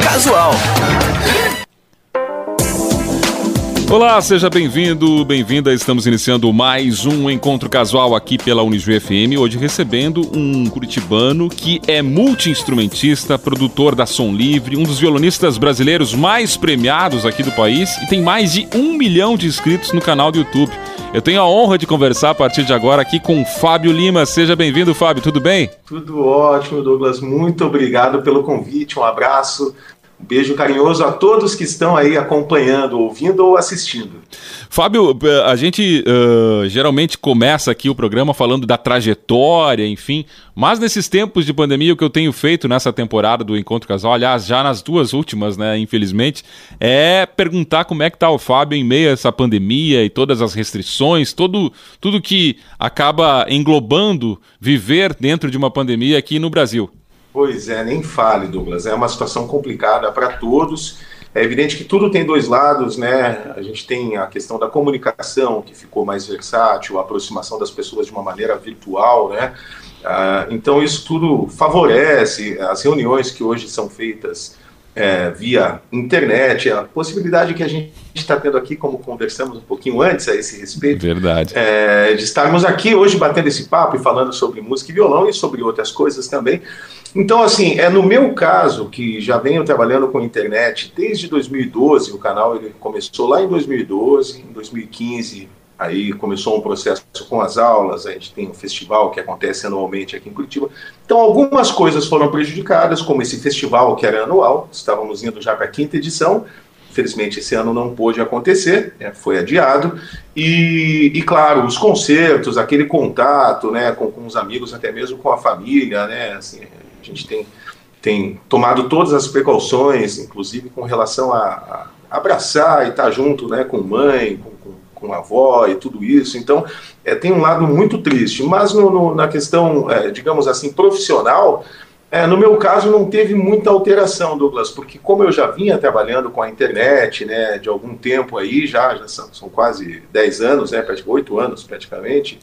Casual. Olá, seja bem-vindo, bem-vinda. Estamos iniciando mais um encontro casual aqui pela Unijuí FM. Hoje recebendo um curitibano que é multi-instrumentista, produtor da Som Livre, um dos violonistas brasileiros mais premiados aqui do país e tem mais de um milhão de inscritos no canal do YouTube. Eu tenho a honra de conversar a partir de agora aqui com Fábio Lima. Seja bem-vindo, Fábio. Tudo bem? Tudo ótimo, Douglas. Muito obrigado pelo convite. Um abraço. Beijo carinhoso a todos que estão aí acompanhando, ouvindo ou assistindo. Fábio, eh, a gente uh, geralmente começa aqui o programa falando da trajetória, enfim, mas nesses tempos de pandemia, o que eu tenho feito nessa temporada do Encontro Casal, aliás, já nas duas últimas, né, infelizmente, é perguntar como é que tá o Fábio em meio a essa pandemia e todas as restrições, todo, tudo que acaba englobando viver dentro de uma pandemia aqui no Brasil. Pois é, nem fale, Douglas. É uma situação complicada para todos. É evidente que tudo tem dois lados, né? A gente tem a questão da comunicação, que ficou mais versátil, a aproximação das pessoas de uma maneira virtual, né? Ah, então, isso tudo favorece as reuniões que hoje são feitas é, via internet, a possibilidade que a gente está tendo aqui, como conversamos um pouquinho antes a esse respeito, Verdade. É, de estarmos aqui hoje batendo esse papo e falando sobre música e violão e sobre outras coisas também. Então, assim, é no meu caso, que já venho trabalhando com internet desde 2012, o canal ele começou lá em 2012, em 2015 aí começou um processo com as aulas, a gente tem um festival que acontece anualmente aqui em Curitiba. Então, algumas coisas foram prejudicadas, como esse festival que era anual, estávamos indo já para a quinta edição, Infelizmente, esse ano não pôde acontecer, né, foi adiado. E, e, claro, os concertos, aquele contato né, com, com os amigos, até mesmo com a família, né, assim, a gente tem, tem tomado todas as precauções, inclusive com relação a, a abraçar e estar junto né, com mãe, com, com, com avó e tudo isso. Então, é, tem um lado muito triste. Mas no, no, na questão, é, digamos assim, profissional, é, no meu caso não teve muita alteração, Douglas, porque como eu já vinha trabalhando com a internet, né, de algum tempo aí, já, já são, são quase 10 anos, né, 8 anos praticamente,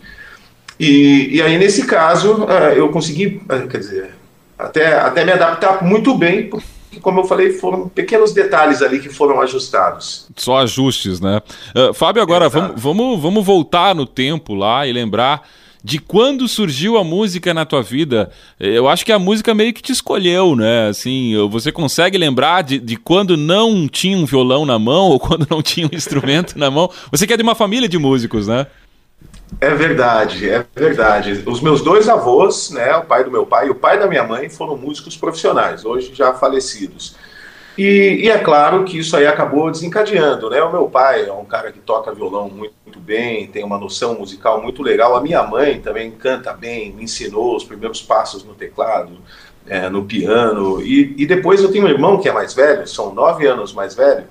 e, e aí nesse caso é, eu consegui, é, quer dizer, até, até me adaptar muito bem, porque, como eu falei, foram pequenos detalhes ali que foram ajustados. Só ajustes, né? Uh, Fábio, agora vamos, vamos, vamos voltar no tempo lá e lembrar de quando surgiu a música na tua vida. Eu acho que a música meio que te escolheu, né? Assim, você consegue lembrar de, de quando não tinha um violão na mão ou quando não tinha um instrumento na mão? Você que é de uma família de músicos, né? É verdade, é verdade. Os meus dois avós, né, o pai do meu pai e o pai da minha mãe, foram músicos profissionais, hoje já falecidos. E, e, é claro que isso aí acabou desencadeando, né? O meu pai é um cara que toca violão muito, muito, bem, tem uma noção musical muito legal. A minha mãe também canta bem, me ensinou os primeiros passos no teclado, é, no piano. E, e, depois eu tenho um irmão que é mais velho, são nove anos mais velho.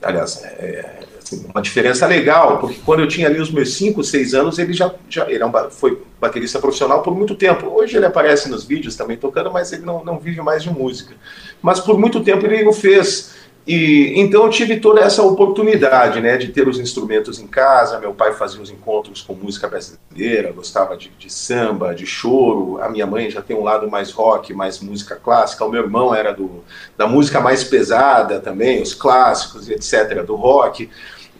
Aliás, é, Assim, uma diferença legal, porque quando eu tinha ali os meus 5, 6 anos, ele já, já ele é um, foi baterista profissional por muito tempo. Hoje ele aparece nos vídeos também tocando, mas ele não, não vive mais de música. Mas por muito tempo ele o fez. E então eu tive toda essa oportunidade, né, de ter os instrumentos em casa. Meu pai fazia os encontros com música brasileira, gostava de, de, samba, de choro. A minha mãe já tem um lado mais rock, mais música clássica. O meu irmão era do, da música mais pesada também, os clássicos, etc, do rock.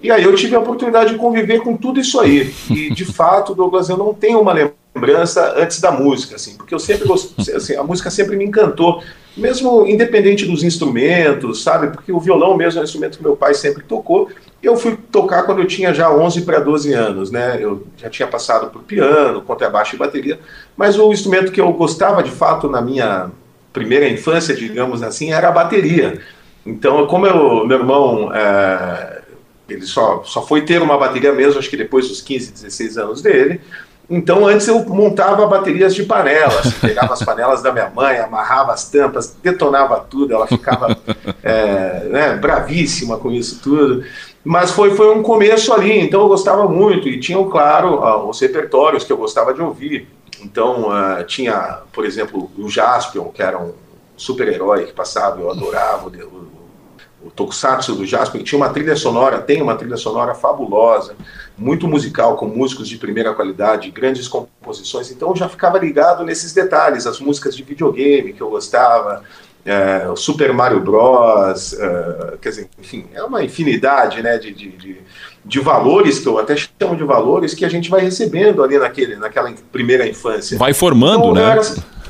E aí eu tive a oportunidade de conviver com tudo isso aí. E de fato, Douglas, eu não tenho uma lembrança antes da música, assim, porque eu sempre gostei, assim, a música sempre me encantou, mesmo independente dos instrumentos, sabe? Porque o violão mesmo é um instrumento que meu pai sempre tocou. Eu fui tocar quando eu tinha já 11 para 12 anos, né? Eu já tinha passado por piano, contrabaixo e bateria, mas o instrumento que eu gostava de fato na minha primeira infância, digamos assim, era a bateria. Então, como eu, meu irmão é, ele só, só foi ter uma bateria mesmo, acho que depois dos 15, 16 anos dele. Então, antes eu montava baterias de panelas, pegava as panelas da minha mãe, amarrava as tampas, detonava tudo, ela ficava é, né, bravíssima com isso tudo. Mas foi, foi um começo ali, então eu gostava muito, e tinham, claro, os repertórios que eu gostava de ouvir. Então, uh, tinha, por exemplo, o Jaspion, que era um super-herói que passava, eu adorava o, o Tokusatsu do Jasper, tinha uma trilha sonora, tem uma trilha sonora fabulosa, muito musical, com músicos de primeira qualidade, grandes composições, então eu já ficava ligado nesses detalhes, as músicas de videogame que eu gostava, é, Super Mario Bros, é, quer dizer, enfim, é uma infinidade né, de, de, de, de, valores, que eu até chamo de valores, que a gente vai recebendo ali naquele, naquela primeira infância. Vai formando, então, né? Era,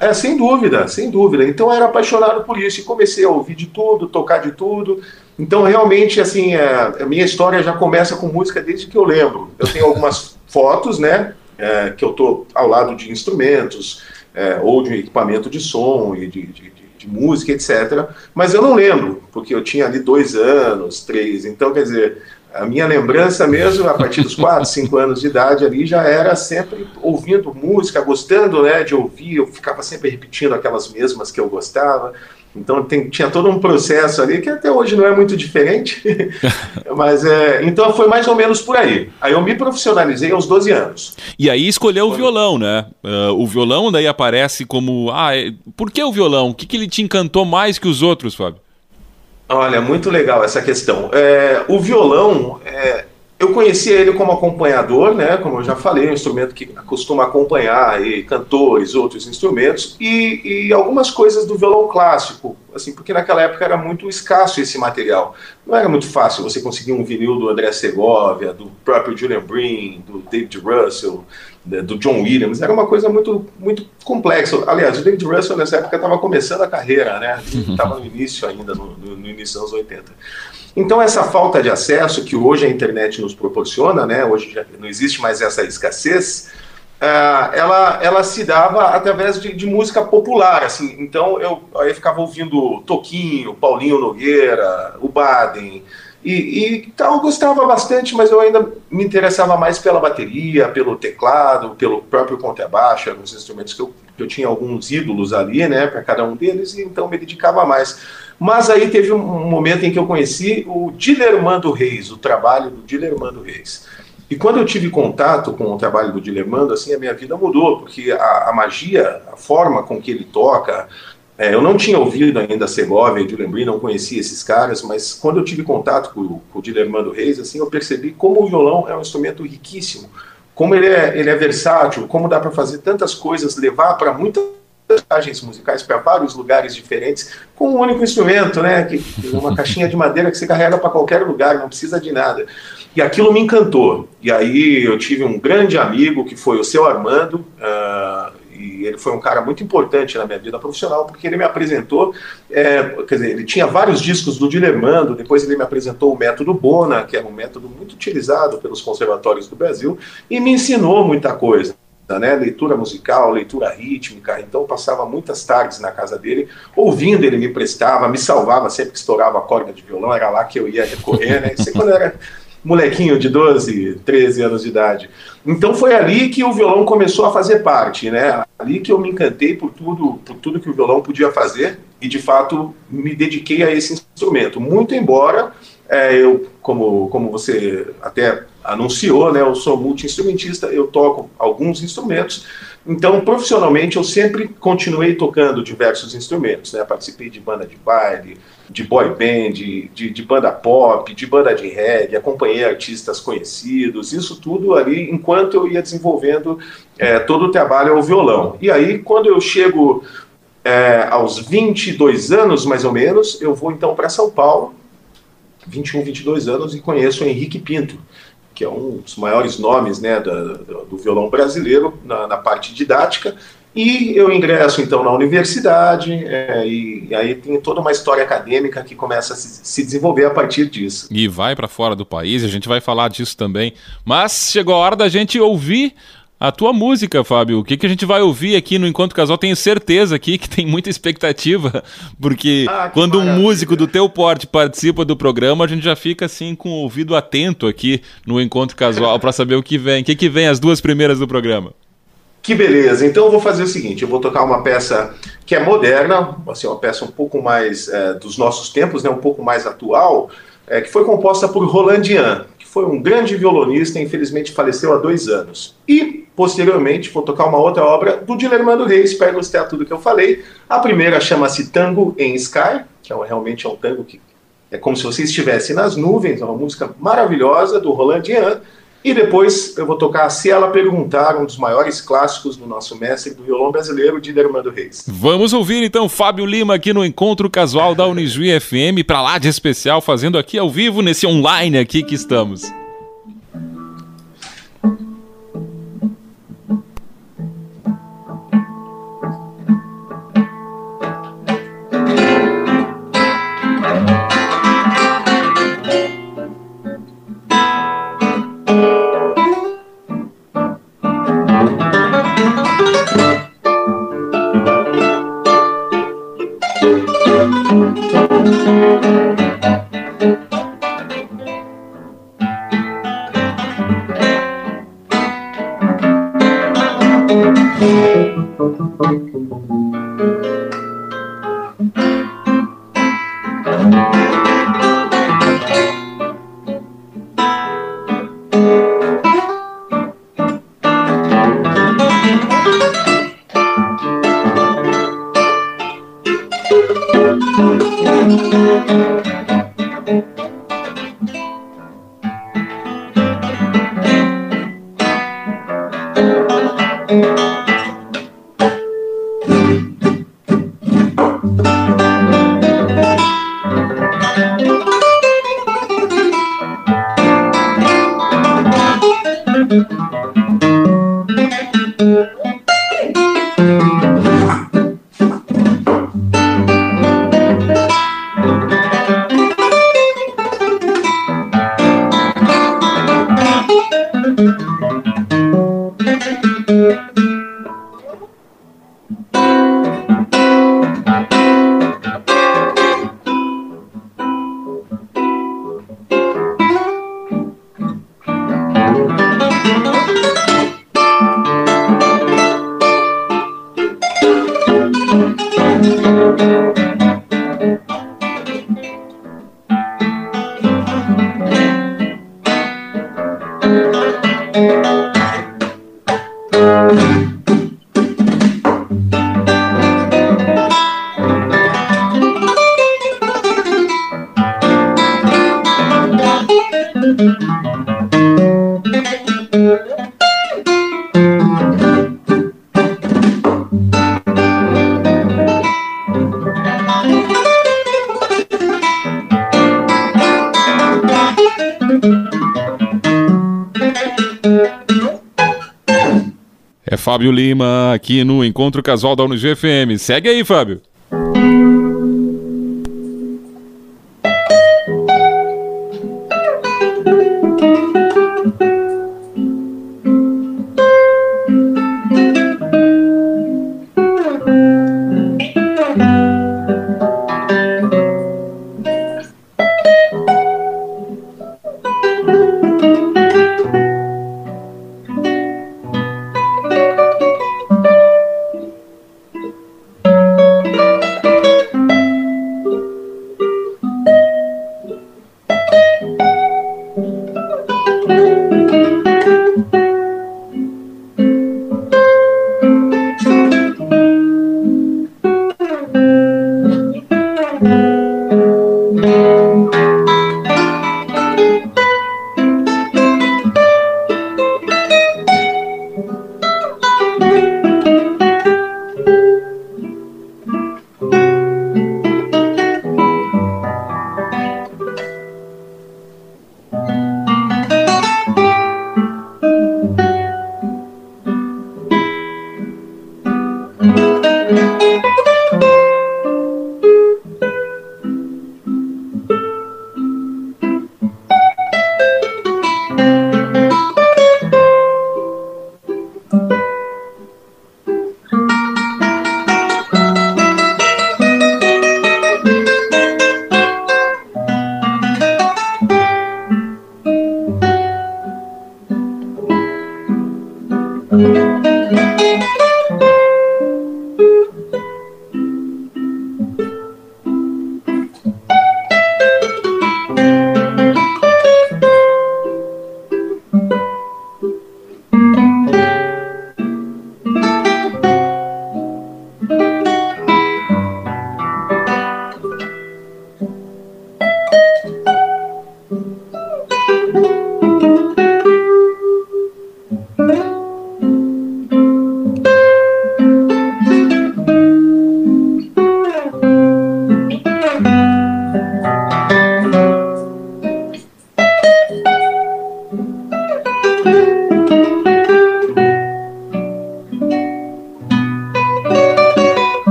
é, sem dúvida, sem dúvida. Então eu era apaixonado por isso e comecei a ouvir de tudo, tocar de tudo. Então realmente, assim, é, a minha história já começa com música desde que eu lembro. Eu tenho algumas fotos, né, é, que eu tô ao lado de instrumentos é, ou de equipamento de som e de, de, de, música, etc. Mas eu não lembro, porque eu tinha ali dois anos, três. Então, quer dizer, a minha lembrança mesmo, a partir dos 4, 5 anos de idade ali, já era sempre ouvindo música, gostando né, de ouvir, eu ficava sempre repetindo aquelas mesmas que eu gostava. Então tem, tinha todo um processo ali que até hoje não é muito diferente, mas é, então foi mais ou menos por aí. Aí eu me profissionalizei aos 12 anos. E aí escolheu o violão, né? Uh, o violão daí aparece como, ah, é, por que o violão? O que, que ele te encantou mais que os outros, Fábio? Olha, muito legal essa questão. É, o violão, é, eu conhecia ele como acompanhador, né? Como eu já falei, um instrumento que costuma acompanhar e cantores, outros instrumentos, e, e, algumas coisas do violão clássico, assim, porque naquela época era muito escasso esse material. Não era muito fácil você conseguir um vinil do André Segovia, do próprio Julian Breen, do David Russell, né, do John Williams, era uma coisa muito, muito complexa. Aliás, o David Russell nessa época estava começando a carreira, né? Estava no início ainda, no, no, no, início dos anos 80. Então essa falta de acesso que hoje a internet nos proporciona, né? Hoje não existe mais essa escassez. Uh, ela, ela se dava através de, de, música popular, assim. Então eu aí ficava ouvindo Toquinho, Paulinho Nogueira, o Baden, e, e tal, gostava bastante, mas eu ainda me interessava mais pela bateria, pelo teclado, pelo próprio contrabaixo, alguns instrumentos que eu, que eu tinha alguns ídolos ali, né, para cada um deles, e então me dedicava mais. Mas aí teve um momento em que eu conheci o Dilermando Reis, o trabalho do Dilermando Reis. E quando eu tive contato com o trabalho do Dilermando, assim, a minha vida mudou, porque a, a magia, a forma com que ele toca, é, eu não tinha ouvido ainda Segovia e Julian Breen, não conhecia esses caras, mas quando eu tive contato com, com o Dilermando Reis, assim, eu percebi como o violão é um instrumento riquíssimo, como ele é, ele é versátil, como dá para fazer tantas coisas, levar para muitas viagens musicais para vários lugares diferentes com um único instrumento, né? Que, que uma caixinha de madeira que você carrega para qualquer lugar, não precisa de nada. E aquilo me encantou. E aí eu tive um grande amigo que foi o seu Armando. Uh, e ele foi um cara muito importante na minha vida profissional, porque ele me apresentou, é, quer dizer, ele tinha vários discos do Dilemando, depois ele me apresentou o método Bona, que era um método muito utilizado pelos conservatórios do Brasil, e me ensinou muita coisa. Né, leitura musical, leitura rítmica, então passava muitas tardes na casa dele, ouvindo, ele me prestava, me salvava sempre que estourava a corda de violão, era lá que eu ia recorrer, né? Isso quando era molequinho de 12, 13 anos de idade. Então foi ali que o violão começou a fazer parte, né? Ali que eu me encantei por tudo, por tudo que o violão podia fazer e de fato me dediquei a esse instrumento. Muito embora é, eu, como, como você até anunciou, né, eu sou multi-instrumentista, eu toco alguns instrumentos, então profissionalmente eu sempre continuei tocando diversos instrumentos, né, participei de banda de baile, de boy band, de, de, banda pop, de banda de reggae, acompanhei artistas conhecidos, isso tudo ali enquanto eu ia desenvolvendo é, todo o trabalho ao violão. E aí quando eu chego é, aos 22 anos mais ou menos, eu vou então para São Paulo, 21, 22 anos e conheço o Henrique Pinto, que é um dos maiores nomes né, do, do violão brasileiro na, na, parte didática. E eu ingresso então na universidade, é, e, e, aí tem toda uma história acadêmica que começa a se, se desenvolver a partir disso. E vai para fora do país, a gente vai falar disso também. Mas chegou a hora da gente ouvir a tua música, Fábio. O que, que a gente vai ouvir aqui no Encontro Casal? Tenho certeza aqui que tem muita expectativa, porque ah, quando maravilha. um músico do teu porte participa do programa, a gente já fica assim com o ouvido atento aqui no Encontro Casual para saber o que vem. O que, que vem as duas primeiras do programa? Que beleza. Então eu vou fazer o seguinte: eu vou tocar uma peça que é moderna, assim, uma peça um pouco mais é, dos nossos tempos, né, um pouco mais atual, é, que foi composta por Roland Dian, que foi um grande violonista, infelizmente faleceu há dois anos. E Posteriormente, vou tocar uma outra obra do Dilermando Reis, para ilustrar tudo que eu falei. A primeira chama-se Tango em Sky, que é realmente é um tango que é como se você estivesse nas nuvens, é uma música maravilhosa do Roland Dian. E depois eu vou tocar Se Ela Perguntar, um dos maiores clássicos do nosso mestre do violão brasileiro, Dider Armando Reis. Vamos ouvir então Fábio Lima aqui no Encontro Casual da Unijuí FM, para lá de especial, fazendo aqui ao vivo, nesse online aqui que estamos. Fábio Lima aqui no Encontro Casual da UNGFM. Segue aí, Fábio.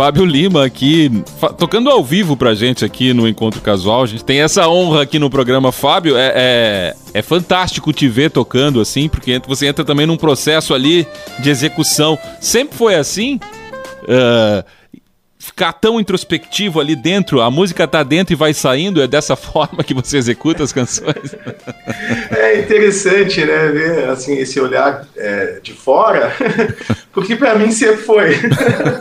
Fábio Lima aqui, tocando ao vivo pra gente aqui no Encontro Casual. A gente tem essa honra aqui no programa. Fábio, é, é, é fantástico te ver tocando assim, porque você entra também num processo ali de execução. Sempre foi assim? Uh, ficar tão introspectivo ali dentro, a música tá dentro e vai saindo, é dessa forma que você executa as canções? É interessante, né, ver assim, esse olhar é, de fora, porque para mim sempre foi.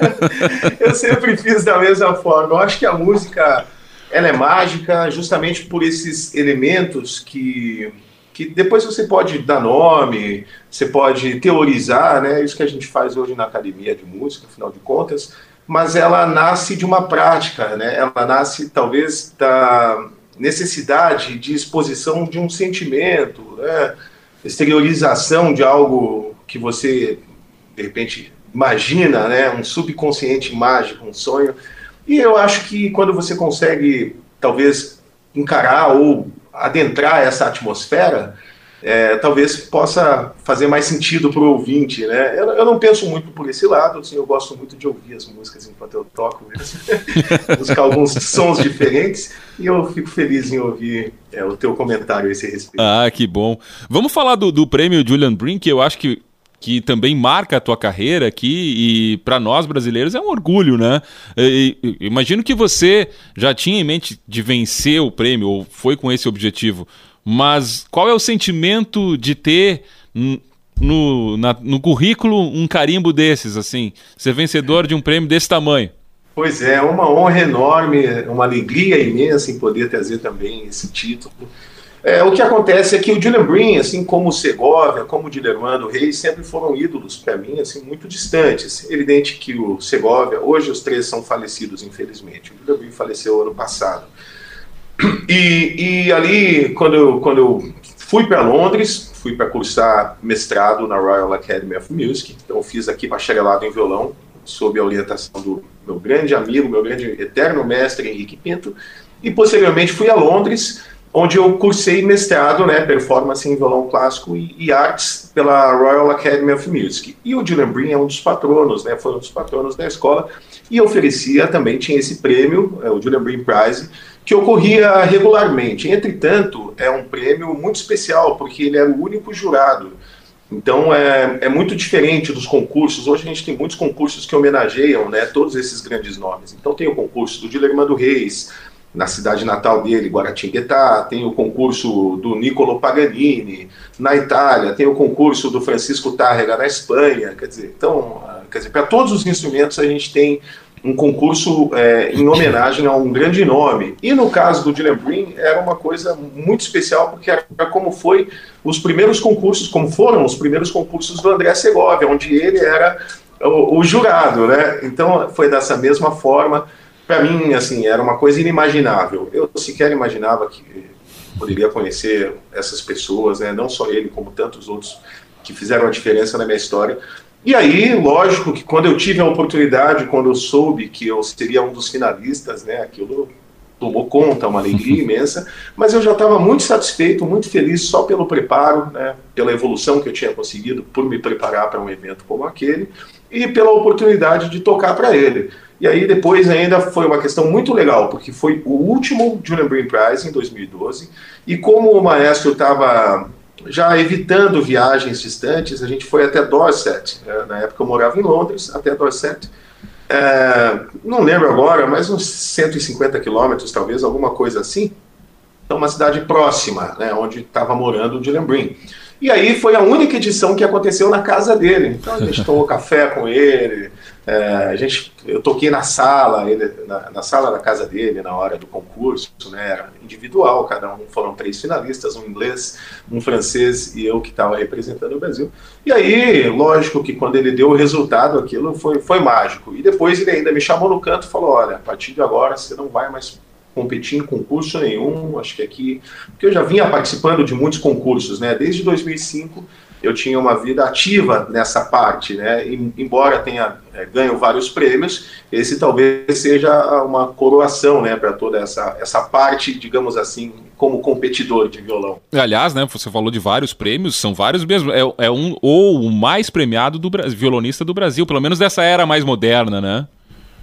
Eu sempre fiz da mesma forma. Eu acho que a música ela é mágica justamente por esses elementos que que depois você pode dar nome, você pode teorizar, né? Isso que a gente faz hoje na academia de música, afinal de contas mas ela nasce de uma prática, né? ela nasce talvez da necessidade de exposição de um sentimento, né? exteriorização de algo que você, de repente, imagina, né? um subconsciente mágico, um sonho. E eu acho que quando você consegue, talvez, encarar ou adentrar essa atmosfera, é, talvez possa fazer mais sentido para o ouvinte, né? Eu, eu, não penso muito por esse lado, assim, eu gosto muito de ouvir as músicas enquanto eu toco, buscar alguns sons diferentes, e eu fico feliz em ouvir é, o teu comentário a esse respeito. Ah, que bom. Vamos falar do, do prêmio Julian Brink, eu acho que que também marca a tua carreira aqui e para nós brasileiros é um orgulho, né? E, imagino que você já tinha em mente de vencer o prêmio ou foi com esse objetivo. Mas qual é o sentimento de ter no, na, no currículo um carimbo desses, assim? Ser vencedor de um prêmio desse tamanho? Pois é, uma honra enorme, uma alegria imensa em poder trazer também esse título. É, o que acontece é que o Julian Breen, assim como o Segovia, como o Dilermando Reis, sempre foram ídolos para mim, assim, muito distantes. Evidente que o Segovia, hoje os três são falecidos, infelizmente. O Julian Breen faleceu ano passado. E, e ali, quando eu, quando eu fui para Londres, fui para cursar mestrado na Royal Academy of Music, então fiz aqui bacharelado em violão, sob a orientação do meu grande amigo, meu grande eterno mestre Henrique Pinto, e posteriormente fui a Londres, onde eu cursei mestrado, né, performance em violão clássico e, e, artes pela Royal Academy of Music. E o Julian Breen é um dos patronos, né, foi um dos patronos da escola, e oferecia também, tinha esse prêmio, é, o Julian Breen Prize, que ocorria regularmente. Entretanto, é um prêmio muito especial, porque ele era o único jurado. Então é, é muito diferente dos concursos. Hoje a gente tem muitos concursos que homenageiam né, todos esses grandes nomes. Então tem o concurso do Dilermando Reis, na cidade natal dele, Guaratinguetá, tem o concurso do Niccolo Paganini, na Itália, tem o concurso do Francisco Tárrega na Espanha, quer dizer, então, ah, quer dizer, para todos os instrumentos a gente tem um concurso é, em homenagem a um grande nome. E no caso do Dylan Green era uma coisa muito especial porque era como foi os primeiros concursos, como foram os primeiros concursos do André Segovia, onde ele era o, o jurado, né? Então foi dessa mesma forma. Para mim, assim, era uma coisa inimaginável. Eu sequer imaginava que poderia conhecer essas pessoas, né? Não só ele, como tantos outros que fizeram a diferença na minha história. E aí, lógico que quando eu tive a oportunidade, quando eu soube que eu seria um dos finalistas, né, aquilo tomou conta, uma alegria imensa, mas eu já estava muito satisfeito, muito feliz só pelo preparo, né, pela evolução que eu tinha conseguido por me preparar para um evento como aquele e pela oportunidade de tocar para ele. E aí depois ainda foi uma questão muito legal, porque foi o último Julian Breen Prize em 2012, e como o maestro estava já evitando viagens distantes, a gente foi até Dorset. Né? Na época eu morava em Londres, até Dorset. É, não lembro agora, mas uns 150 quilômetros, talvez, alguma coisa assim. Então, uma cidade próxima, né, onde estava morando o Dylan Breen. E aí foi a única edição que aconteceu na casa dele. Então a gente tomou café com ele, a gente, eu toquei na sala, ele, na, na, sala da casa dele na hora do concurso, né, era individual, cada um foram três finalistas, um inglês, um francês e eu que estava representando o Brasil. E aí, lógico que quando ele deu o resultado, aquilo foi, foi mágico. E depois ele ainda me chamou no canto e falou: olha, a partir de agora você não vai mais competir em concurso nenhum, acho que aqui, porque eu já vinha participando de muitos concursos, né? Desde 2005 eu tinha uma vida ativa nessa parte, né? E, embora tenha é, ganho vários prêmios, esse talvez seja uma coroação, né, para toda essa essa parte, digamos assim, como competidor de violão. Aliás, né, você falou de vários prêmios, são vários mesmo, é, é um ou o mais premiado do violonista do Brasil, pelo menos dessa era mais moderna, né?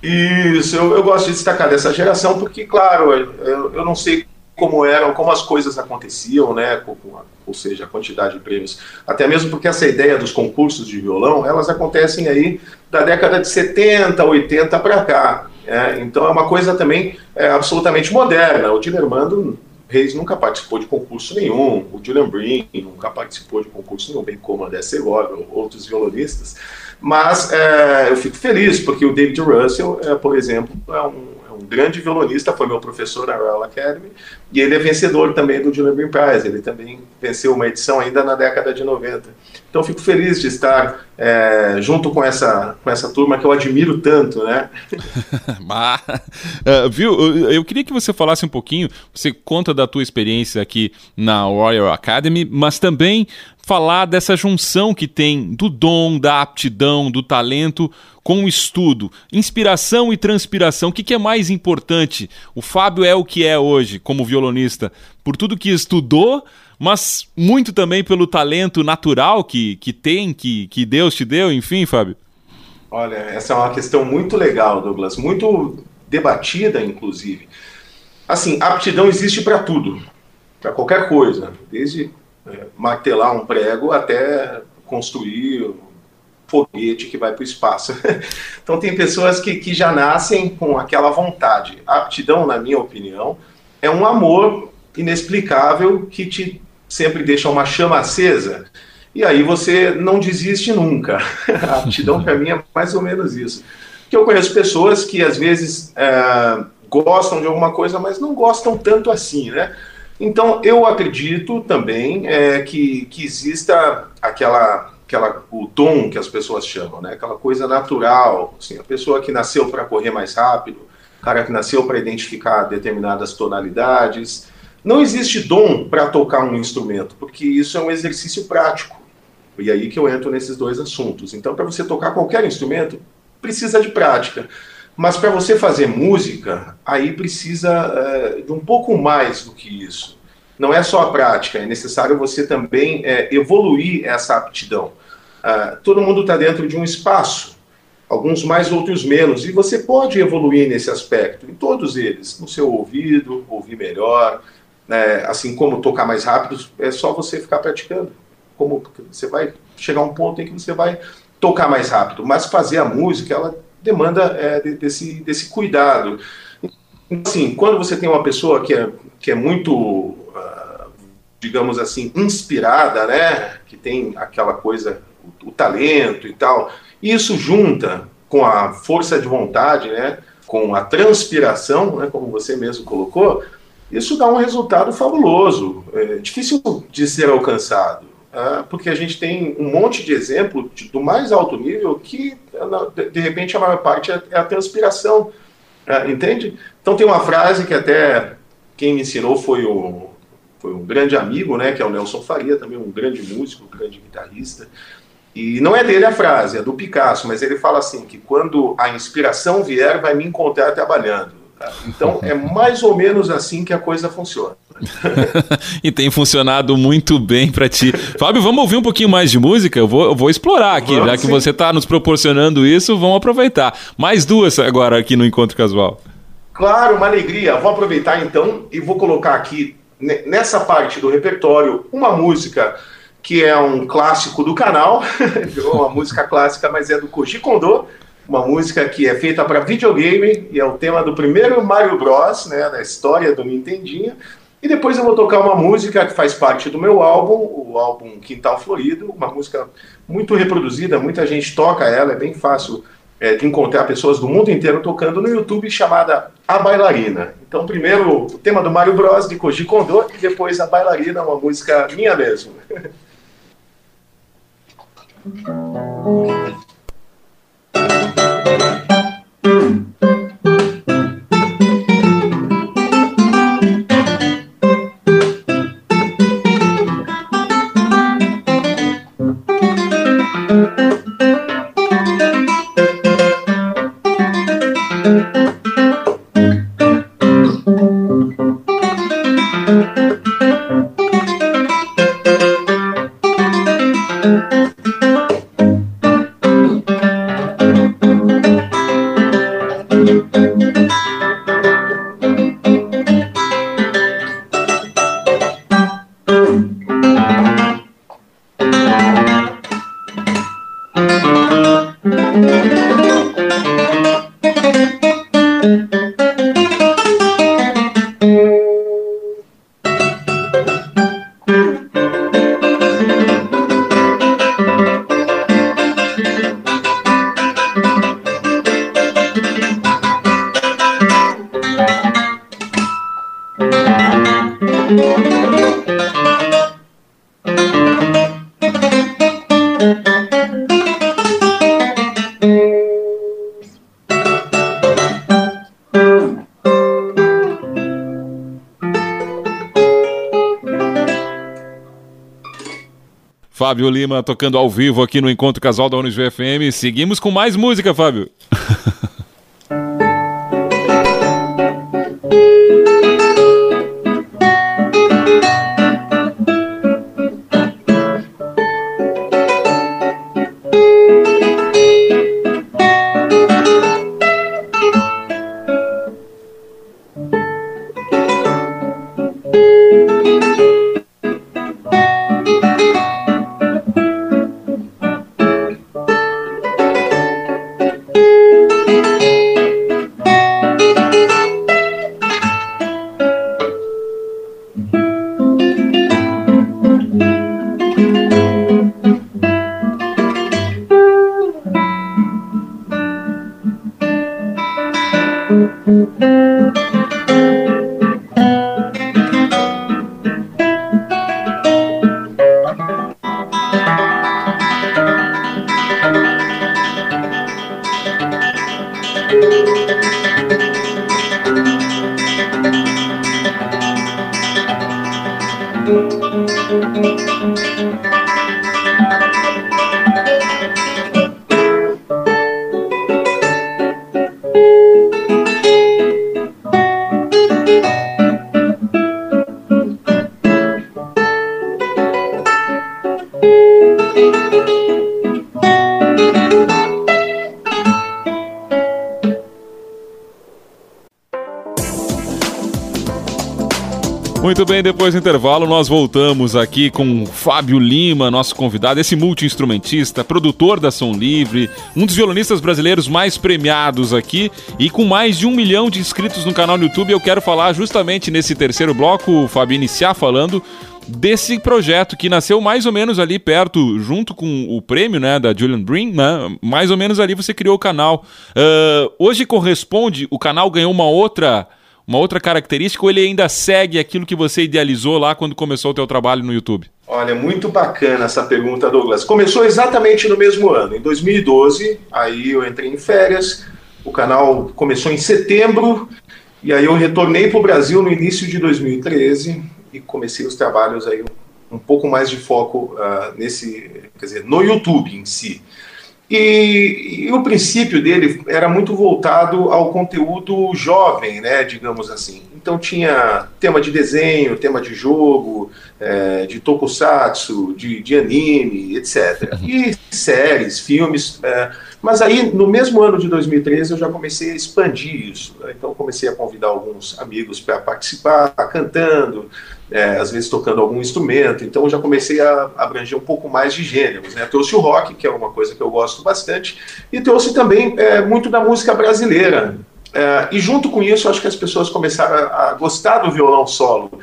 Isso, eu, eu, gosto de destacar dessa geração porque, claro, eu, eu não sei como eram, como as coisas aconteciam, né, com, com, ou seja, a quantidade de prêmios. Até mesmo porque essa ideia dos concursos de violão, elas acontecem aí da década de 70, 80 para cá. É, então é uma coisa também é, absolutamente moderna. O Dilermando Reis nunca participou de concurso nenhum, o Julian Breen nunca participou de concurso nenhum, bem como a Dessa ou outros violonistas. Mas é, eu fico feliz, porque o David Russell, é, por exemplo, é um, um, grande violonista, foi meu professor na Royal Academy, e ele é vencedor também do Julian Green Prize, ele também venceu uma edição ainda na década de 90. Então fico feliz de estar é, junto com essa, com essa turma que eu admiro tanto, né? uh, viu, eu queria que você falasse um pouquinho, você conta da tua experiência aqui na Royal Academy, mas também falar dessa junção que tem do dom, da aptidão, do talento com o estudo. Inspiração e transpiração, o que, que é mais importante? O Fábio é o que é hoje como violonista, por tudo que estudou, mas muito também pelo talento natural que, que tem, que, que Deus te deu, enfim, Fábio? Olha, essa é uma questão muito legal, Douglas, muito debatida, inclusive. Assim, aptidão existe para tudo, para qualquer coisa, desde é, martelar um prego até construir um foguete que vai para o espaço. então tem pessoas que, que já nascem com aquela vontade. A aptidão, na minha opinião, é um amor inexplicável que te sempre deixa uma chama acesa e aí você não desiste nunca. A aptidão para mim é mais ou menos isso. Que eu conheço pessoas que às vezes é, gostam de alguma coisa, mas não gostam tanto assim, né? Então, eu acredito também é, que, que exista aquela, aquela, o dom que as pessoas chamam, né? aquela coisa natural, assim, a pessoa que nasceu para correr mais rápido, o cara que nasceu para identificar determinadas tonalidades. Não existe dom para tocar um instrumento, porque isso é um exercício prático. E aí que eu entro nesses dois assuntos. Então, para você tocar qualquer instrumento, precisa de prática. Mas para você fazer música, aí precisa é, de um pouco mais do que isso. Não é só a prática, é necessário você também é, evoluir essa aptidão. Uh, todo mundo está dentro de um espaço, alguns mais, outros menos, e você pode evoluir nesse aspecto, em todos eles, no seu ouvido, ouvir melhor, né, assim como tocar mais rápido, é só você ficar praticando. Como você vai chegar a um ponto em que você vai tocar mais rápido, mas fazer a música, ela demanda é, desse, desse cuidado. Assim, quando você tem uma pessoa que é, que é muito, uh, digamos assim, inspirada, né, que tem aquela coisa, o, o, talento e tal, isso junta com a força de vontade, né, com a transpiração, né, como você mesmo colocou, isso dá um resultado fabuloso, é difícil de ser alcançado. Ah, porque a gente tem um monte de exemplo de, do mais alto nível que, de repente, a maior parte é, é a transpiração, ah, entende? Então tem uma frase que até quem me ensinou foi o foi um grande amigo, né, que é o Nelson Faria, também um grande músico, um grande guitarrista. E não é dele a frase, é do Picasso, mas ele fala assim que quando a inspiração vier, vai me encontrar trabalhando. Então é mais ou menos assim que a coisa funciona. e tem funcionado muito bem para ti. Fábio, vamos ouvir um pouquinho mais de música? Eu vou, eu vou explorar aqui, vamos, já que sim. você está nos proporcionando isso, vamos aproveitar. Mais duas agora aqui no Encontro Casual. Claro, uma alegria. Vou aproveitar então e vou colocar aqui nessa parte do repertório uma música que é um clássico do canal, uma música clássica, mas é do Koji Kondo, uma música que é feita para videogame e é o tema do primeiro Mario Bros, né, da história do Nintendinho. E depois eu vou tocar uma música que faz parte do meu álbum, o álbum Quintal Florido, uma música muito reproduzida, muita gente toca ela, é bem fácil é, de encontrar pessoas do mundo inteiro tocando no YouTube, chamada A Bailarina. Então, primeiro o tema do Mario Bros, de Koji Kondo, e depois A Bailarina, uma música minha mesmo. Fábio Lima tocando ao vivo aqui no Encontro Casual da Unisv FM. Seguimos com mais música, Fábio. Muito bem, depois do intervalo, nós voltamos aqui com Fábio Lima, nosso convidado, esse multi-instrumentista, produtor da Som Livre, um dos violonistas brasileiros mais premiados aqui e com mais de um milhão de inscritos no canal no YouTube. Eu quero falar justamente nesse terceiro bloco, Fábio, iniciar falando desse projeto que nasceu mais ou menos ali perto, junto com o prêmio né, da Julian Brin, né, mais ou menos ali você criou o canal. Uh, hoje corresponde, o canal ganhou uma outra uma outra característica ou ele ainda segue aquilo que você idealizou lá quando começou o teu trabalho no YouTube? Olha, muito bacana essa pergunta, Douglas. Começou exatamente no mesmo ano, em 2012, aí eu entrei em férias, o canal começou em setembro, e aí eu retornei para o Brasil no início de 2013 e comecei os trabalhos aí um pouco mais de foco uh, nesse, quer dizer, no YouTube em si. E, e, o princípio dele era muito voltado ao conteúdo jovem, né, digamos assim. Então tinha tema de desenho, tema de jogo, é, de tokusatsu, de, de, anime, etc. Uhum. E séries, filmes. É, mas aí, no mesmo ano de 2013, eu já comecei a expandir isso. Né? Então comecei a convidar alguns amigos para participar, cantando, é, às vezes tocando algum instrumento, então eu já comecei a abranger um pouco mais de gêneros. Né? Trouxe o rock, que é uma coisa que eu gosto bastante, e trouxe também é, muito da música brasileira. É, e junto com isso, acho que as pessoas começaram a, a, gostar do violão solo.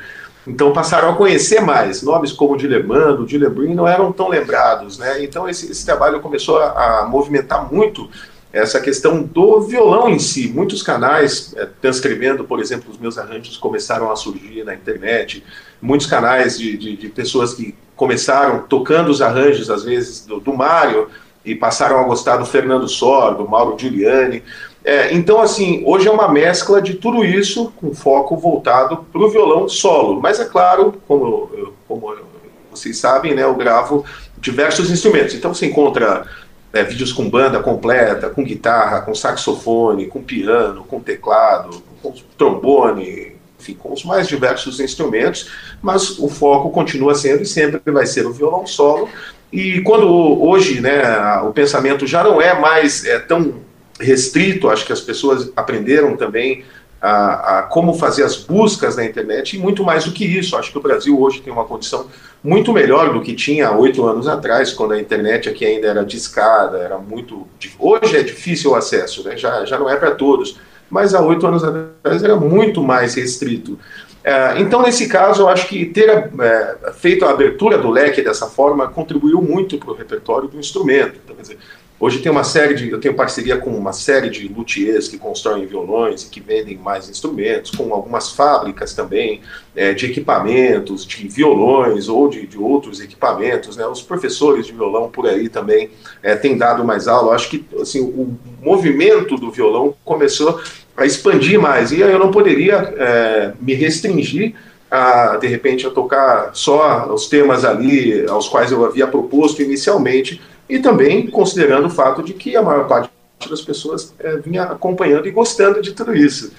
Então passaram a conhecer mais. Nomes como Dilemando, Dilebrin não eram tão lembrados. Né? Então esse, esse trabalho começou a, a movimentar muito essa questão do violão em si. Muitos canais é, transcrevendo, por exemplo, os meus arranjos começaram a surgir na internet. Muitos canais de, de, de pessoas que começaram tocando os arranjos, às vezes, do, do Mário, e passaram a gostar do Fernando Sor, do Mauro Giuliani. É, então, assim, hoje é uma mescla de tudo isso, com foco voltado para o violão solo. Mas é claro, como, como vocês sabem, né, eu gravo diversos instrumentos. Então você encontra é, vídeos com banda completa, com guitarra, com saxofone, com piano, com teclado, com trombone, enfim, com os mais diversos instrumentos, mas o foco continua sendo e sempre vai ser o violão solo. E quando hoje né, o pensamento já não é mais é, tão restrito, acho que as pessoas aprenderam também a, a, como fazer as buscas na internet e muito mais do que isso. Acho que o Brasil hoje tem uma condição muito melhor do que tinha oito anos atrás, quando a internet aqui ainda era discada, era muito. Hoje é difícil o acesso, né? já, já não é para todos, mas há oito anos atrás era muito mais restrito. É, então, nesse caso, eu acho que ter é, feito a abertura do leque dessa forma contribuiu muito para o repertório do instrumento. Então, quer dizer, Hoje tem uma série de, eu tenho parceria com uma série de luthiers que constroem violões e que vendem mais instrumentos, com algumas fábricas também é, de equipamentos, de violões ou de, de, outros equipamentos. Né? Os professores de violão por aí também é, têm dado mais aula. acho que assim, o movimento do violão começou a expandir mais e eu não poderia é, me restringir a, de repente, a tocar só os temas ali aos quais eu havia proposto inicialmente, e também considerando o fato de que a maior parte das pessoas é, vinha acompanhando e gostando de tudo isso.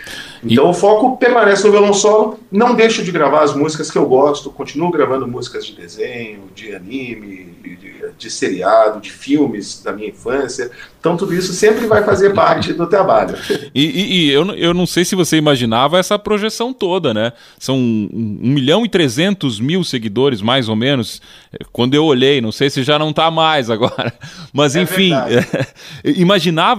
Então e... o foco permanece no violão solo, não deixo de gravar as músicas que eu gosto, continuo gravando músicas de desenho, de anime, de, de seriado, de filmes da minha infância, então tudo isso sempre vai fazer parte do trabalho. E, e, e, eu, eu não sei se você imaginava essa projeção toda, né? São 1 milhão e 300 mil seguidores, mais ou menos, quando eu olhei, não sei se já não está mais agora. Mas é enfim, é,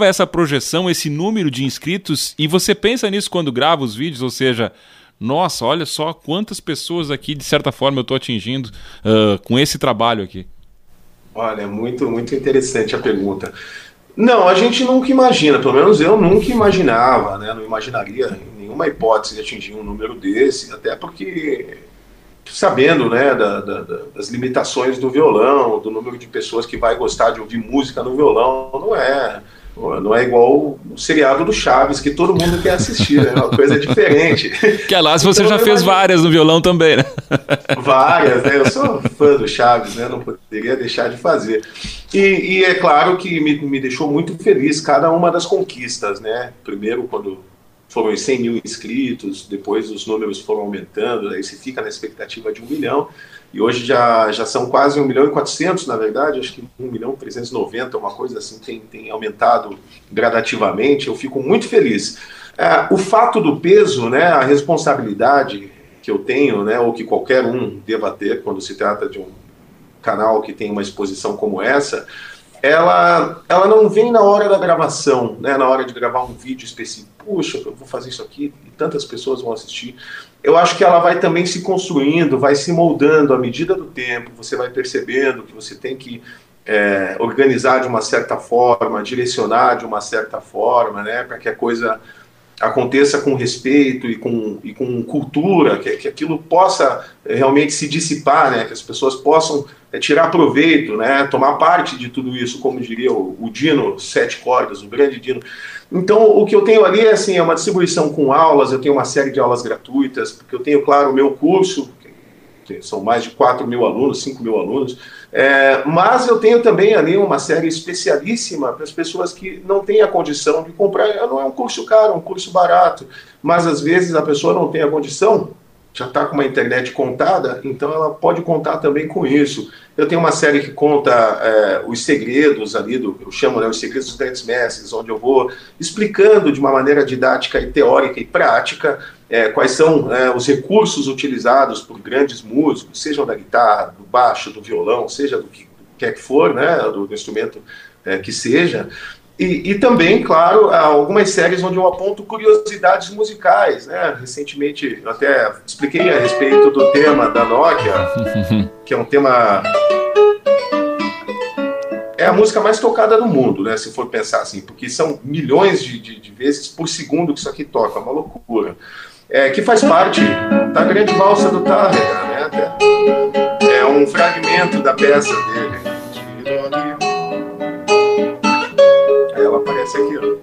essa projeção, esse número de inscritos, e você pensa nisso quando grava os vídeos, ou seja, nossa, olha só quantas pessoas aqui, de certa forma, eu estou atingindo uh, com esse trabalho aqui. Olha, muito, muito interessante a pergunta. Não, a gente nunca imagina, pelo menos eu nunca imaginava, né? Não imaginaria nenhuma hipótese de atingir um número desse, até porque sabendo né, da, da, das limitações do violão, do número de pessoas que vai gostar de ouvir música no violão, não é não é igual o seriado do Chaves, que todo mundo quer assistir, né? é uma coisa diferente. Que aliás você então, já fez imagino... várias no violão também, né? Várias, né? Eu sou fã do Chaves, né? Não poderia deixar de fazer. E, e é claro que me, me deixou muito feliz cada uma das conquistas, né? Primeiro, quando foram os 100 mil inscritos, depois os números foram aumentando, aí você fica na expectativa de um milhão e hoje já, já são quase 1 milhão e 400, na verdade, acho que 1 milhão e 390, uma coisa assim, tem, tem aumentado gradativamente, eu fico muito feliz. É, o fato do peso, né, a responsabilidade que eu tenho, né, ou que qualquer um deva ter quando se trata de um canal que tem uma exposição como essa, ela, ela não vem na hora da gravação, né, na hora de gravar um vídeo específico. Puxa, eu vou fazer isso aqui e tantas pessoas vão assistir eu acho que ela vai também se construindo, vai se moldando à medida do tempo, você vai percebendo que você tem que é, organizar de uma certa forma, direcionar de uma certa forma, né, para que a coisa aconteça com respeito e com, e com cultura, que, que aquilo possa é, realmente se dissipar, né, que as pessoas possam é, tirar proveito, né, tomar parte de tudo isso, como diria o, o Dino Sete Cordas, o grande Dino. Então, o que eu tenho ali é, assim, é uma distribuição com aulas, eu tenho uma série de aulas gratuitas, porque eu tenho, claro, o meu curso, que são mais de 4 mil alunos, 5 mil alunos, é, mas eu tenho também ali uma série especialíssima para as pessoas que não têm a condição de comprar. Não é um curso caro, é um curso barato, mas às vezes a pessoa não tem a condição já está com uma internet contada, então ela pode contar também com isso. Eu tenho uma série que conta é, os segredos ali, do, eu chamo né, os segredos dos grandes mestres, onde eu vou explicando de uma maneira didática e teórica e prática é, quais são é, os recursos utilizados por grandes músicos, sejam da guitarra, do baixo, do violão, seja do que quer que for, né, do, do instrumento é, que seja, e, e, também, claro, algumas séries onde eu aponto curiosidades musicais. Né? Recentemente, eu até expliquei a respeito do tema da Nokia, que é um tema. É a música mais tocada do mundo, né? Se for pensar assim, porque são milhões de, de, de vezes por segundo que isso aqui toca, é uma loucura. É, que faz parte da grande valsa do Tárrega, né? É um fragmento da peça dele ela aparece aqui, ó.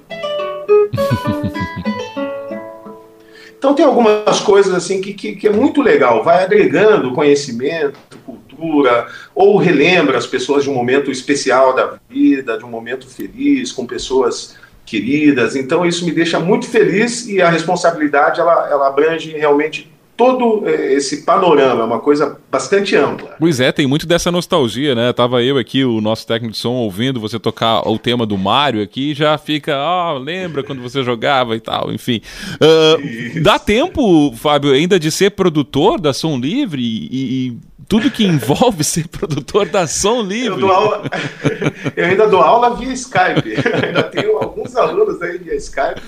então tem algumas coisas assim que, que, que, é muito legal, vai agregando conhecimento, cultura, ou relembra as pessoas de um momento especial da vida, de um momento feliz, com pessoas queridas. Então isso me deixa muito feliz e a responsabilidade ela, ela abrange realmente todo eh, esse panorama, é uma coisa bastante ampla. Pois é, tem muito dessa nostalgia, né? Tava eu aqui, o nosso técnico de som, ouvindo você tocar o tema do Mario aqui, já fica, ah, oh, lembra quando você jogava e tal, enfim. Uh, dá tempo, Fábio, ainda de ser produtor da Som Livre e, e tudo que envolve ser produtor da Som Livre? Eu, aula, eu ainda dou aula via Skype, eu ainda tenho alguns alunos aí via Skype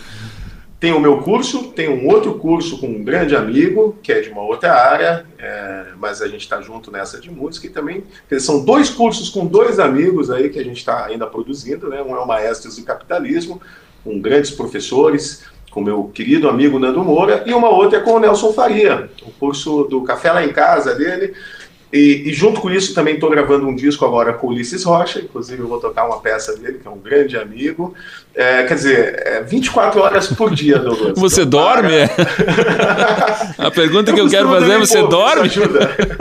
tem o meu curso, tem um outro curso com um grande amigo, que é de uma outra área, é, mas a gente está junto nessa de música e também são dois cursos com dois amigos aí que a gente está ainda produzindo, né? Um é o Maestros do Capitalismo, com grandes professores, com meu querido amigo Nando Moura, e uma outra é com o Nelson Faria, o curso do Café lá em Casa dele, E, e, junto com isso também estou gravando um disco agora com o Ulisses Rocha, inclusive eu vou tocar uma peça dele, que é um grande amigo. É, quer dizer, é 24 horas por dia, Douglas. Você então, dorme? A pergunta que eu, quero fazer é: você dorme?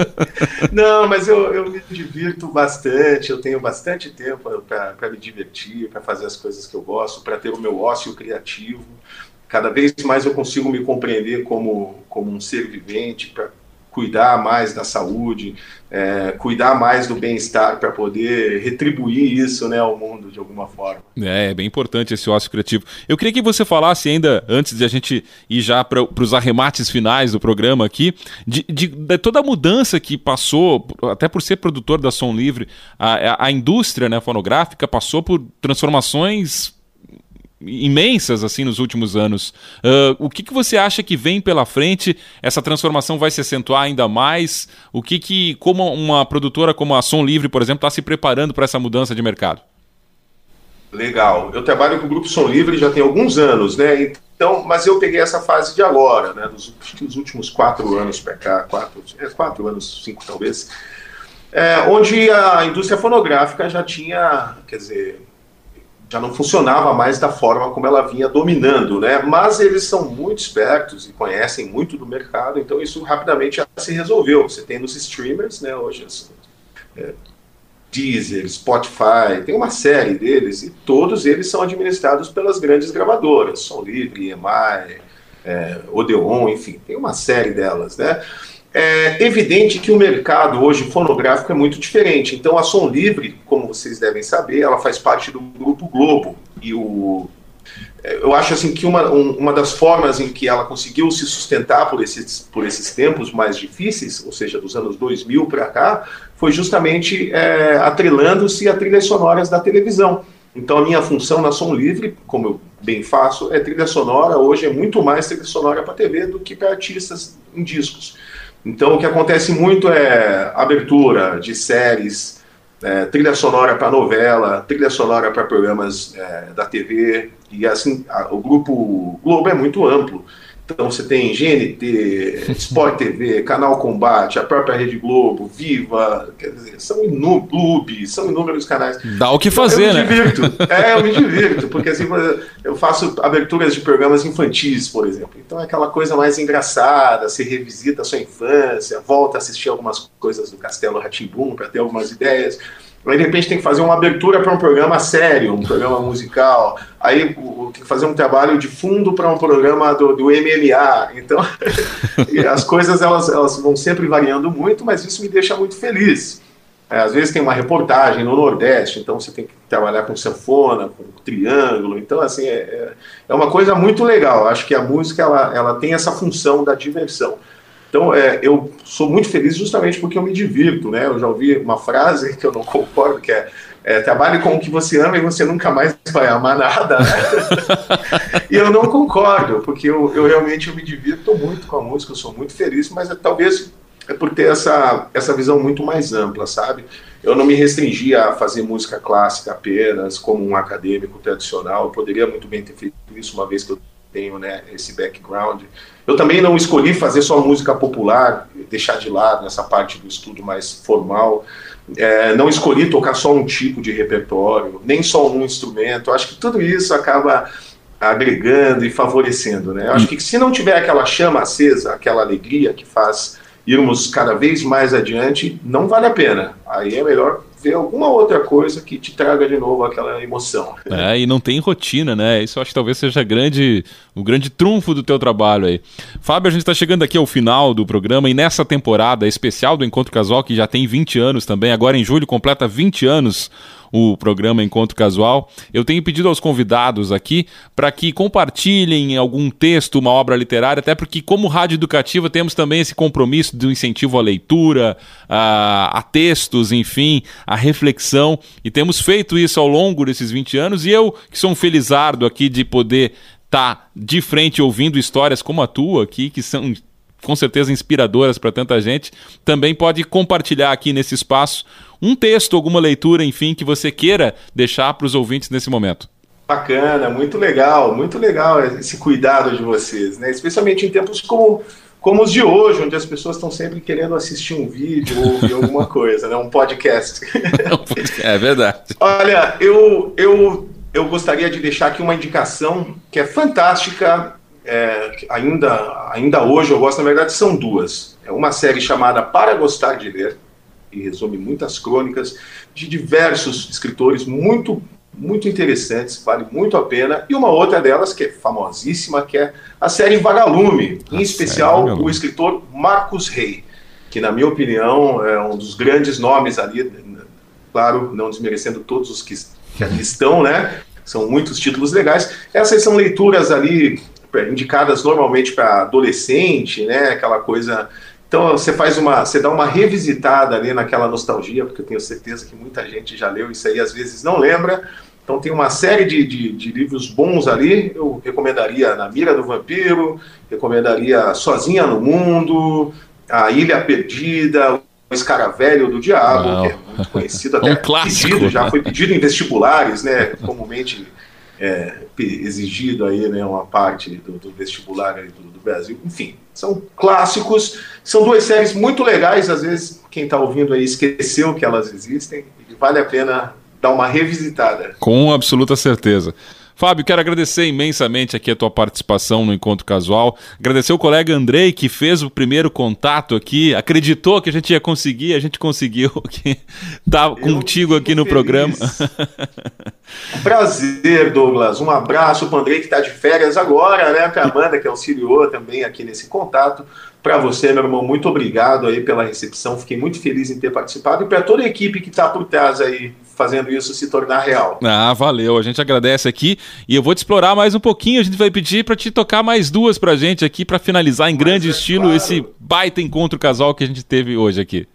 Não, mas eu, eu me divirto bastante, eu tenho bastante tempo para me divertir, para fazer as coisas que eu gosto, para ter o meu ócio criativo. Cada vez mais eu consigo me compreender como, como um ser vivente, para cuidar mais da saúde, é, cuidar mais do bem-estar para poder retribuir isso né, ao mundo de alguma forma. É, é bem importante esse ócio criativo. Eu queria que você falasse ainda, antes de a gente ir já para os arremates finais do programa aqui, de, de, de, toda a mudança que passou, até por ser produtor da Som Livre, a, a, a indústria né, fonográfica passou por transformações imensas assim nos últimos anos. Uh, o que, que você acha que vem pela frente? Essa transformação vai se acentuar ainda mais? O que, que como uma produtora como a Som Livre, por exemplo, está se preparando para essa mudança de mercado? Legal. Eu trabalho com o Grupo Som Livre já tem alguns anos, né? Então, mas eu peguei essa fase de agora, né? Dos, últimos quatro anos para cá, quatro, é, quatro anos, cinco talvez, é, onde a indústria fonográfica já tinha, quer dizer, já não funcionava mais da forma como ela vinha dominando, né? Mas eles são muito espertos e conhecem muito do mercado, então isso rapidamente já se resolveu. Você tem nos streamers, né? Hoje, assim, é, Deezer, Spotify, tem uma série deles e todos eles são administrados pelas grandes gravadoras, Som Livre, EMI, é, Odeon, enfim, tem uma série delas, né? É evidente que o mercado hoje fonográfico é muito diferente. Então, a Som Livre, como vocês devem saber, ela faz parte do Grupo Globo. E o, é, eu acho assim que uma, uma das formas em que ela conseguiu se sustentar por esses, por esses tempos mais difíceis, ou seja, dos anos 2000 para cá, foi justamente é, atrelando-se a trilhas sonoras da televisão. Então, a minha função na Som Livre, como eu bem faço, é trilha sonora. Hoje é muito mais trilha sonora para TV do que para artistas em discos. Então, o que acontece muito é abertura de séries, é, trilha sonora para novela, trilha sonora para programas é, da TV, e assim, a, o grupo Globo é muito amplo. Então você tem GNT, Sport TV, Canal Combate, a própria Rede Globo, Viva, quer dizer, são inúmeros, são inúmeros canais. Dá o que fazer, então, eu me né? divirto. É, eu me divirto, porque assim, eu faço aberturas de programas infantis, por exemplo. Então é aquela coisa mais engraçada, você revisita a sua infância, volta a assistir algumas coisas do Castelo Ratimbum para ter algumas ideias. Aí, de repente, tem que fazer uma abertura para um programa sério, um programa musical. Aí, tem que fazer um trabalho de fundo para um programa do, do MMA. Então, as coisas elas, elas vão sempre variando muito, mas isso me deixa muito feliz. É, às vezes tem uma reportagem no Nordeste, então você tem que trabalhar com sanfona, com triângulo. Então, assim, é, é, é uma coisa muito legal. Acho que a música ela, ela tem essa função da diversão. Então, é, eu sou muito feliz justamente porque eu me divirto, né? Eu já ouvi uma frase que eu não concordo, que é, é trabalhe com o que você ama e você nunca mais vai amar nada, né? e eu não concordo, porque eu, eu realmente eu me divirto muito com a música, eu sou muito feliz, mas é, talvez é por ter essa, essa visão muito mais ampla, sabe? Eu não me restringia a fazer música clássica apenas, como um acadêmico tradicional, eu poderia muito bem ter feito isso uma vez que eu tenho né, esse background. Eu também não escolhi fazer só música popular, deixar de lado essa parte do estudo mais formal. É, não escolhi tocar só um tipo de repertório, nem só um instrumento. Acho que tudo isso acaba agregando e favorecendo. Né? Acho que se não tiver aquela chama acesa, aquela alegria que faz irmos cada vez mais adiante, não vale a pena. Aí é melhor ver alguma outra coisa que te traga de novo aquela emoção. É, e não tem rotina, né? Isso eu acho que talvez seja grande, o grande trunfo do teu trabalho aí. Fábio, a gente está chegando aqui ao final do programa e nessa temporada especial do Encontro Casual, que já tem 20 anos também, agora em julho completa 20 anos o programa Encontro Casual, eu tenho pedido aos convidados aqui para que compartilhem algum texto, uma obra literária, até porque, como rádio educativa, temos também esse compromisso do incentivo à leitura, a, a textos, enfim, a reflexão, e temos feito isso ao longo desses 20 anos, e eu, que sou um felizardo aqui de poder estar tá de frente ouvindo histórias como a tua aqui, que são com certeza inspiradoras para tanta gente, também pode compartilhar aqui nesse espaço um texto, alguma leitura, enfim, que você queira deixar para os ouvintes nesse momento. Bacana, muito legal, muito legal esse cuidado de vocês, né? Especialmente em tempos como, como os de hoje, onde as pessoas estão sempre querendo assistir um vídeo ou ouvir alguma coisa, né? Um podcast. É verdade. Olha, eu, eu, eu gostaria de deixar aqui uma indicação que é fantástica, é, ainda, ainda hoje eu gosto, na verdade são duas. É uma série chamada Para Gostar de Ler, que resume muitas crônicas de diversos escritores muito muito interessantes, vale muito a pena. E uma outra delas, que é famosíssima, que é a série Vagalume, em especial o escritor Marcos Rey, que, na minha opinião, é um dos grandes nomes ali, claro, não desmerecendo todos os que, que ali estão, né? São muitos títulos legais. Essas são leituras ali indicadas normalmente para adolescente, né? Aquela coisa então você faz uma, você dá uma revisitada ali naquela nostalgia, porque eu tenho certeza que muita gente já leu isso aí, às vezes não lembra. Então tem uma série de, de, de livros bons ali. Eu recomendaria Na Mira do Vampiro, recomendaria Sozinha no Mundo, A Ilha Perdida, O Escaravelho do Diabo, Não. que é muito conhecido até um clássico, pedido, já foi pedido em vestibulares, né? Comumente é, exigido aí, né, uma parte do, do vestibular do, do, Brasil. Enfim, são clássicos, são duas séries muito legais, às vezes quem está ouvindo aí esqueceu que elas existem, e vale a pena dar uma revisitada. Com absoluta certeza. Fábio, quero agradecer imensamente aqui a tua participação no Encontro Casual. Agradecer o colega Andrei, que fez o primeiro contato aqui, acreditou que a gente ia conseguir, a gente conseguiu estar tá contigo aqui no feliz. programa. Prazer, Douglas. Um abraço para o Andrei, que está de férias agora, né? Para a Amanda, que auxiliou também aqui nesse contato. Para você, meu irmão, muito obrigado aí pela recepção. Fiquei muito feliz em ter participado. E para toda a equipe que está por trás aí fazendo isso se tornar real. Ah, valeu. A gente agradece aqui e eu vou te explorar mais um pouquinho. A gente vai pedir para te tocar mais duas para gente aqui para finalizar em Mas grande é estilo claro. esse baita encontro casal que a gente teve hoje aqui.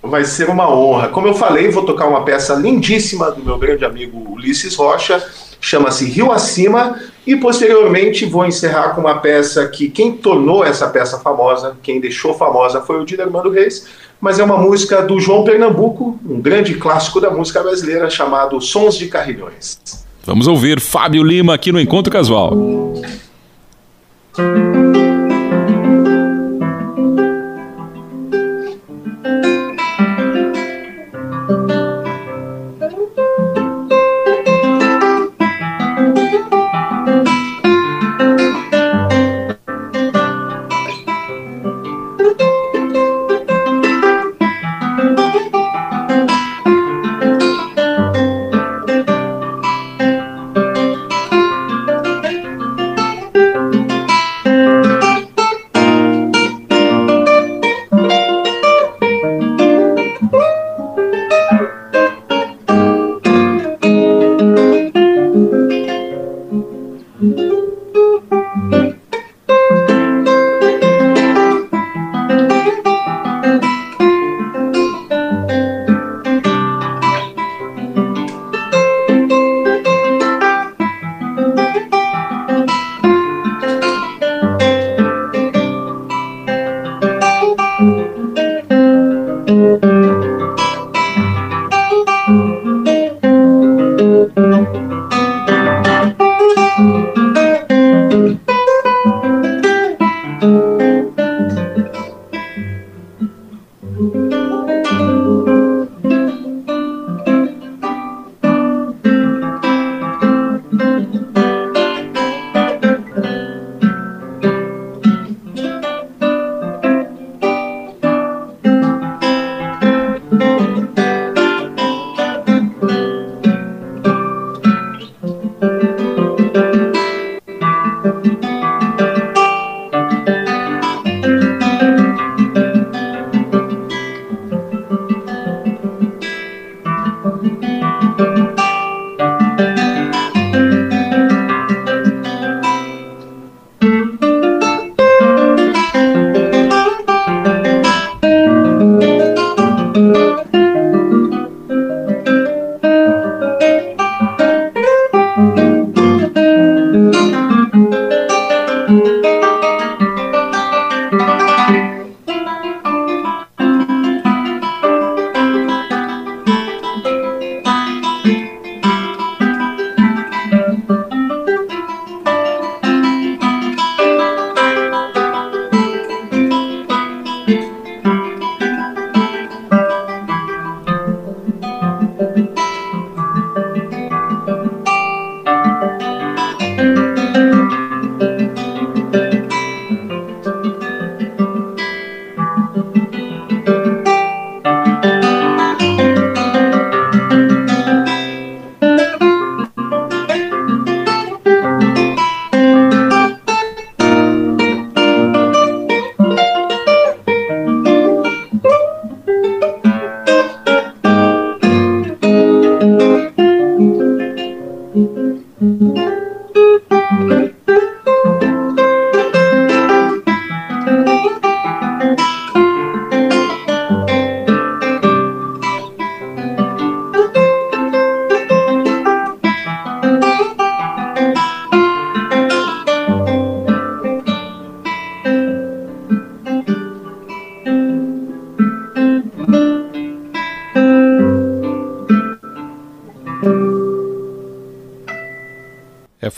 Vai ser uma honra. Como eu falei, vou tocar uma peça lindíssima do meu grande amigo Ulisses Rocha, chama-se Rio Acima, e posteriormente vou encerrar com uma peça que quem tornou essa peça famosa, quem deixou famosa foi o Dino Armando Reis, mas é uma música do João Pernambuco, um grande clássico da música brasileira chamado Sons de Carrilhões. Vamos ouvir Fábio Lima aqui no Encontro Casual.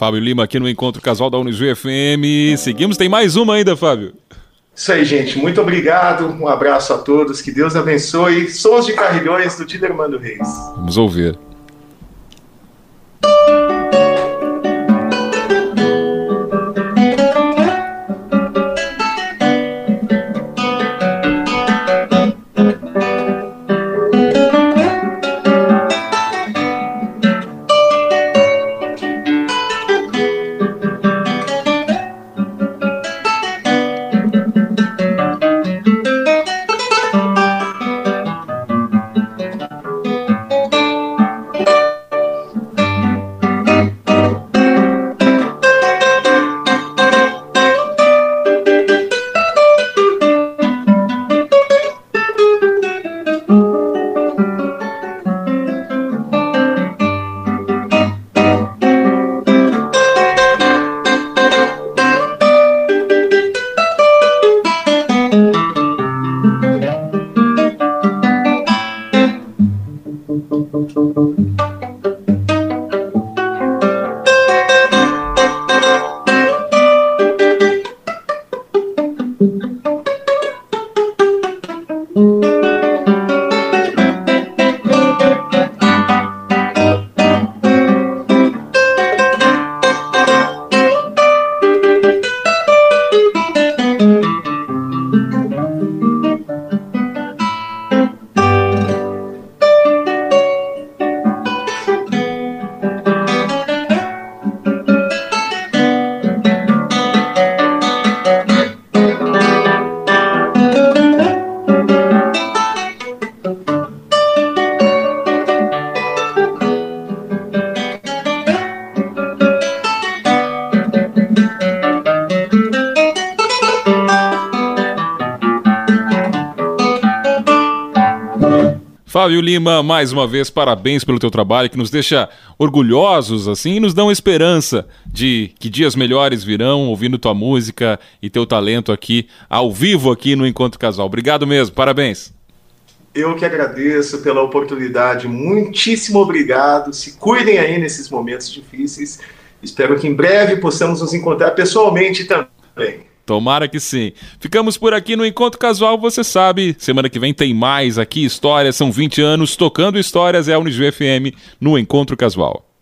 Fábio Lima aqui no Encontro Casual da Unijuí FM. Seguimos, tem mais uma ainda, Fábio. Isso aí, gente. Muito obrigado. Um abraço a todos. Que Deus abençoe. Sons de Carrilhões do Didermando Reis. Vamos ouvir. Fábio Lima, mais uma vez, parabéns pelo teu trabalho, que nos deixa orgulhosos, assim, e nos dão esperança de que dias melhores virão, ouvindo tua música e teu talento aqui, ao vivo aqui no Encontro Casal. Obrigado mesmo, parabéns. Eu que agradeço pela oportunidade, muitíssimo obrigado. Se cuidem aí nesses momentos difíceis. Espero que em breve possamos nos encontrar pessoalmente também. Tomara que sim. Ficamos por aqui no Encontro Casual, você sabe. Semana que vem tem mais aqui histórias. São 20 anos tocando histórias. É a Unijuí FM no Encontro Casual.